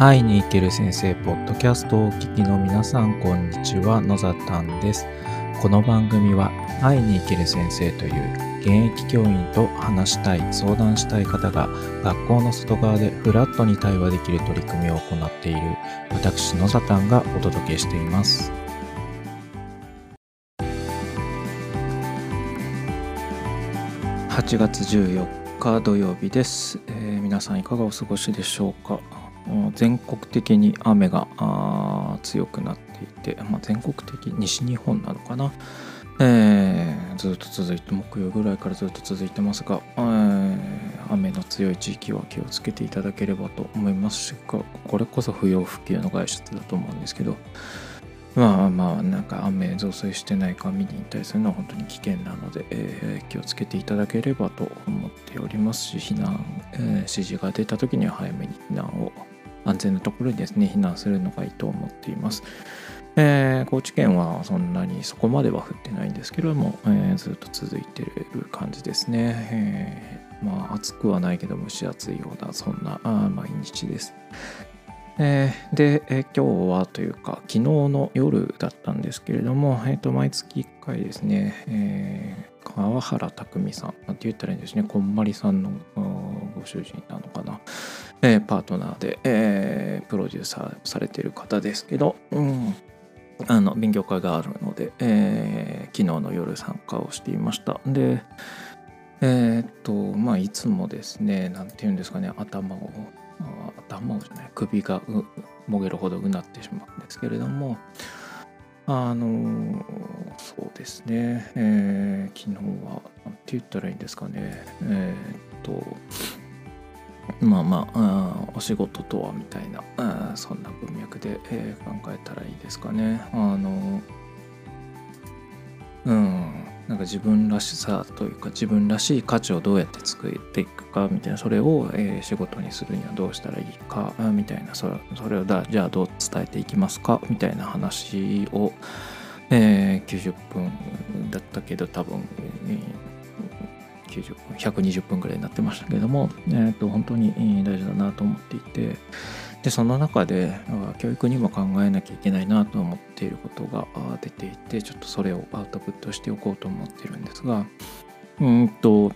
会いに行ける先生ポッドキャストをお聞きの皆さんこんにちは。野ざたんです。この番組は会いに行ける先生という現役教員と話したい相談したい方が学校の外側でフラットに対話できる取り組みを行っている私野ざたんがお届けしています。8月14日土曜日です、えー、皆さんいかがお過ごしでしょうか？全国的に雨が強くなっていて、まあ、全国的西日本なのかな、えー、ずっと続いて木曜ぐらいからずっと続いてますが、えー、雨の強い地域は気をつけていただければと思いますしこれこそ不要不急の外出だと思うんですけどまあまあなんか雨増水してないか見に行ったりするのは本当に危険なので、えー、気をつけていただければと思っておりますし避難、えー、指示が出た時には早めに避難を安全なところにですね避難するのがいいと思っています。えー、高知県はそんなにそこまでは降ってないんですけども、えー、ずっと続いてる感じですね。えー、まあ暑くはないけど蒸し暑いようなそんなあ毎日です。えー、で、えー、今日はというか昨日の夜だったんですけれども、えー、と毎月1回ですね、えー、川原匠さんなんて言ったらいいんですねこんまりさんのご主人なのかな、えー、パートナーで、えー、プロデューサーされてる方ですけど、うん、あの勉強会があるので、えー、昨日の夜参加をしていました。でえー、っとまあいつもですね何て言うんですかね頭を頭をじゃない首がもげるほどうなってしまうんですけれども。あのそうですね、えー、昨日は何て言ったらいいんですかね。えー、っとまあまあお仕事とはみたいなそんな文脈で、えー、考えたらいいですかね。あのうん。なんか自分らしさというか自分らしい価値をどうやって作っていくかみたいなそれを、え、仕事にするにはどうしたらいいかみたいなそれそれをだじゃあどう伝えていきますかみたいな話を、えー、90分だったけど多分、えー90分120分ぐらいになってましたけども、えー、と本当に大事だなと思っていてでその中で教育にも考えなきゃいけないなと思っていることが出ていてちょっとそれをアウトプットしておこうと思ってるんですがうんと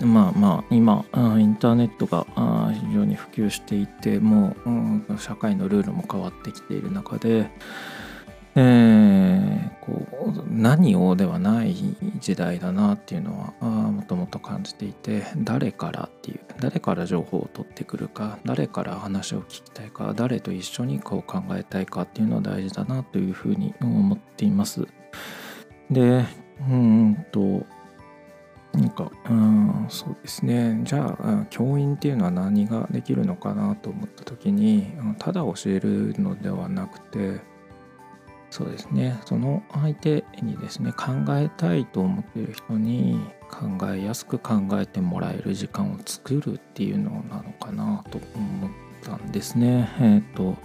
まあまあ今インターネットが非常に普及していてもう社会のルールも変わってきている中でえー、こう何をではない時代だなっていうのはもともと感じていて誰からっていう誰から情報を取ってくるか誰から話を聞きたいか誰と一緒にこう考えたいかっていうのは大事だなというふうに思っています。でうんとなんかうんそうですねじゃあ教員っていうのは何ができるのかなと思った時にただ教えるのではなくてそうですね。その相手にですね考えたいと思っている人に考えやすく考えてもらえる時間を作るっていうのなのかなと思ったんですね。えっ、ー、と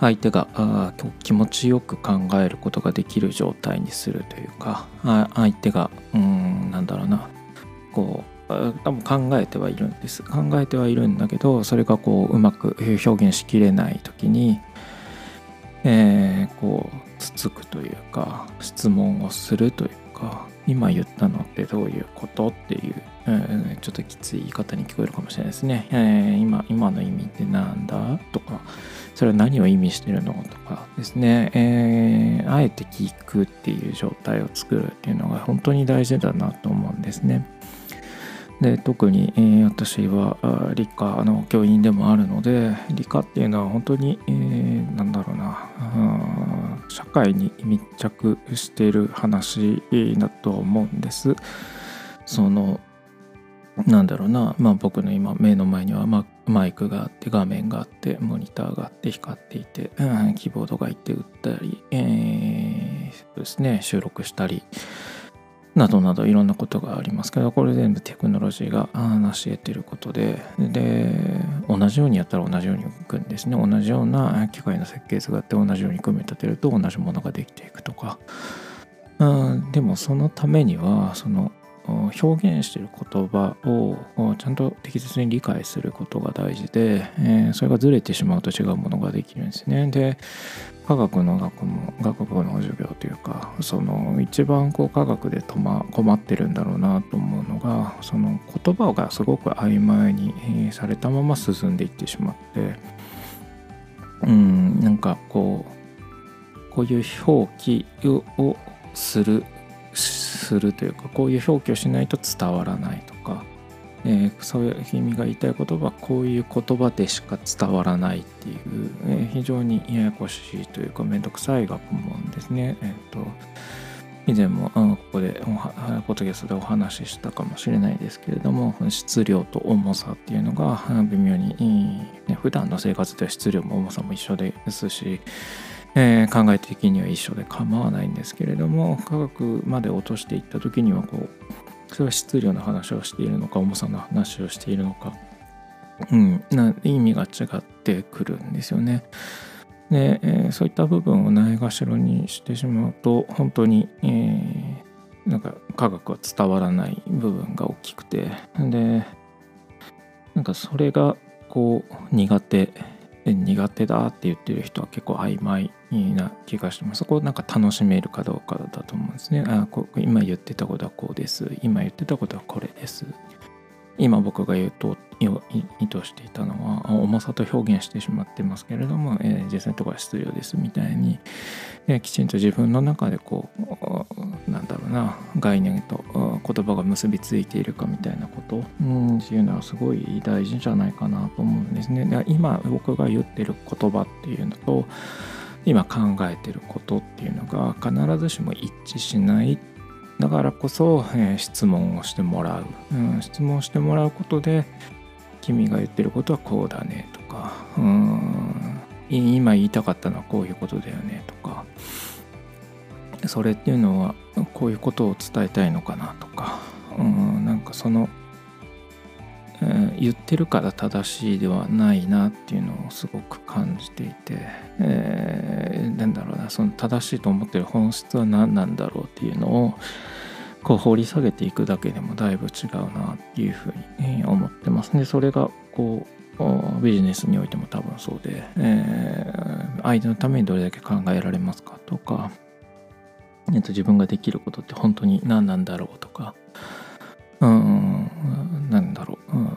相手があ気持ちよく考えることができる状態にするというか相手がうんなんだろうな。こう多分考えてはいるんです。考えてはいるんだけどそれがこううまく表現しきれない時にえー、こうつつくというか質問をするというか今言ったのってどういうことっていう、えー、ちょっときつい言い方に聞こえるかもしれないですね、えー、今今の意味ってなんだ？とかそれは何を意味してるの？とかですね、えー、あえて聞くっていう状態を作るっていうのが本当に大事だなと思うんですね。で特に、えー、私は理科の教員でもあるので理科っていうのは本当に、えー、なんだろうな。社会に密着している話だと思うんです。そのなんだろうな、まあ、僕の今目の前にはマイクがあって画面があってモニターがあって光っていて、うん、キーボードがいて打ったり、えー、そうですね。収録したり。などなどいろんなことがありますけどこれ全部テクノロジーが成し得てることでで同じようにやったら同じように動くんですね同じような機械の設計図があって同じように組み立てると同じものができていくとか、うん、でもそのためにはその表現してる言葉をちゃんと適切に理解することが大事で、えー、それがずれてしまうと違うものができるんですね。で科学の学問学部の授業というかその一番こう科学で、困ってるんだろうなと思うのがその言葉がすごく曖昧にされたまま進んでいってしまってうんなんかこうこういう表記をするするというかこういう表記をしないと伝わらないと、えー、そういう君が言いたい言葉はこういう言葉でしか伝わらないっていう、えー、非常にややこしいというか面倒くさい学問ですね。えーと、以前もここでポッドキャストでお話ししたかもしれないですけれども質量と重さっていうのが微妙に、ね、普段の生活では質量も重さも一緒ですしえー、考え的には一緒で構わないんですけれども科学まで落としていった時にはこうそれは質量の話をしているのか重さの話をしているのか、うん、な意味が違ってくるんですよね。で、えー、そういった部分をないがしろにしてしまうと本当に、えー、なんか科学は伝わらない部分が大きくて。でなんかそれがこう苦手苦手だって言ってる人は結構曖昧な気がします。そこをなんか楽しめるかどうかだと思うんですね。あこ今言ってたことはこうです。今言ってたことはこれです。今僕が言うと意図していたのは重さと表現してしまってますけれども、えー、実際のところは質量ですみたいに、えー、きちんと自分の中でこうなんだろうな概念と言葉が結びついているかみたいなことっていうのはすごい大事じゃないかなと思うんですね。で今僕が言ってる言葉っていうのと今考えてることっていうのが必ずしも一致しないだからこそ、えー、質問をしてもらう、うん、質問してもらうことで君が言ってることはこうだねとかうん今言いたかったのはこういうことだよねとかそれっていうのはこういうことを伝えたいのかなとかうんなんかその、言ってるから正しいではないなっていうのをすごく感じていて、えー、なんだろうなその正しいと思ってる本質は何なんだろうっていうのをこう掘り下げていくだけでもだいぶ違うなっていうふうに思ってますね。それがこうビジネスにおいても多分そうで、えー、相手のためにどれだけ考えられますかとか、えっと、自分ができることって本当に何なんだろうとか、うん、なんだろう、うん、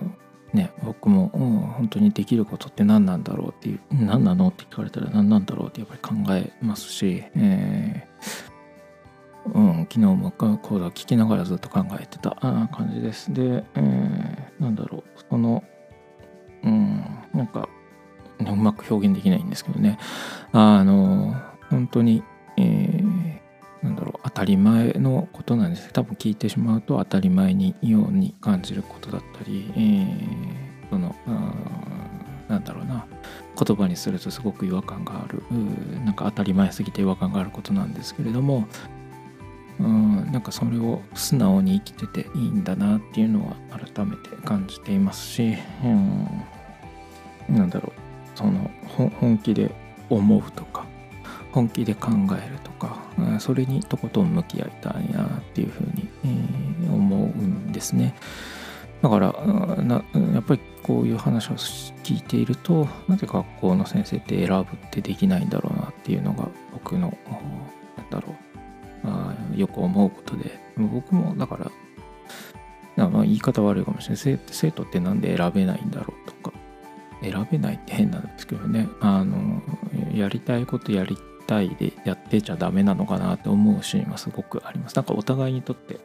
ね、僕も、本当にできることって何なんだろうっていう、何なのって聞かれたら何なんだろうってやっぱり考えますし、えーうん、昨日もコードを聞きながらずっと考えてた感じです。で、えー、なんだろう、その、うん、なんか、うまく表現できないんですけどね、あの、本当に、えー、なんだろう、たり前のことなんです。多分聞いてしまうと当たり前にように感じることだったり、えー、その、なんだろうな、言葉にするとすごく違和感がある。なんか当たり前すぎて違和感があることなんですけれどもうんなんかそれを素直に生きてていいんだなっていうのは改めて感じていますし、うん、なんだろう。その本気で思うとか本気で考えるとかそれにとことん向き合いたいなっていうふうに、え、思うんですね。だからやっぱりこういう話を聞いているとなぜ学校の先生って選ぶってできないんだろうなっていうのが僕のなんだろうよく思うことで。僕もだからまあ言い方悪いかもしれない。生徒って何で選べないんだろうとか。選べないって変なんですけどね。あのやりたいことやりたいでやってちゃダメなのかなって思うシーンはすごくあります。なんかお互いにとって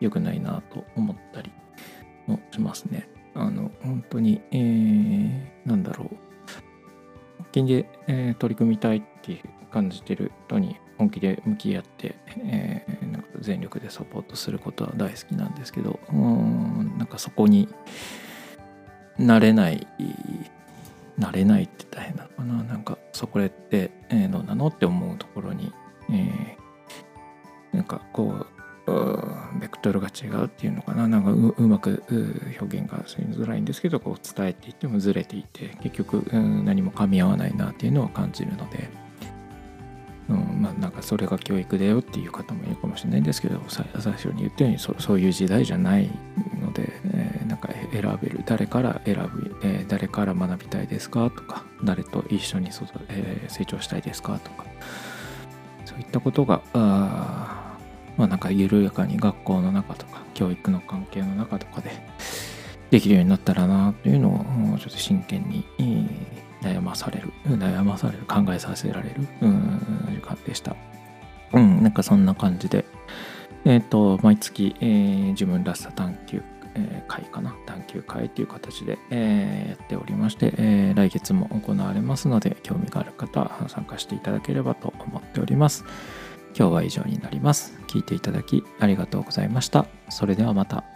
良くないなと思ったりもしますね。あの本当に、えー、なんだろう。本気で、えー、取り組みたいって感じてる人に本気で向き合って、えー、なんか全力でサポートすることは大好きなんですけどうんなんかそこになれないなれないって大変なのかななんかそこって、えー、どうなのって思うところに、えー、なんかこうベクトルが違うっていうのかななんかうまく表現がしづらいんですけどこう伝えていってもずれていて結局何も噛み合わないなっていうのは感じるので。うんまあなんかそれが教育だよっていう方もいるかもしれないんですけど最初に言ったようにそそういう時代じゃない、選べる。誰から選ぶ、えー、誰から学びたいですかとか誰と一緒に育、えー、成長したいですかとか。そういったことがあまあなんか緩やかに学校の中とか教育の関係の中とかでできるようになったらなというのをちょっと真剣に悩まされる悩まされる考えさせられる時間でした。うんなんかそんな感じで。えっ、ー、と毎月、えー、自分らしさ探求えー、会かな探求会という形で、え、やっておりまして、え、来月も行われますので興味がある方参加していただければと思っております。今日は以上になります。聞いていただきありがとうございました。それではまた。